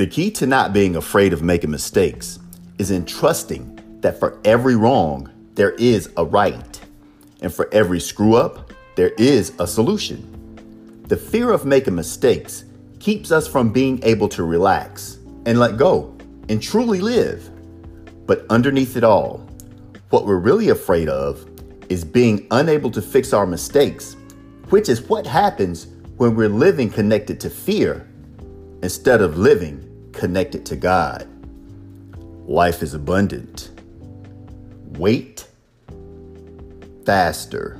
The key to not being afraid of making mistakes is in trusting that for every wrong, there is a right. And for every screw up, there is a solution. The fear of making mistakes keeps us from being able to relax and let go and truly live. But underneath it all, what we're really afraid of is being unable to fix our mistakes, which is what happens when we're living connected to fear instead of living connected to God. Life is abundant. Wait faster.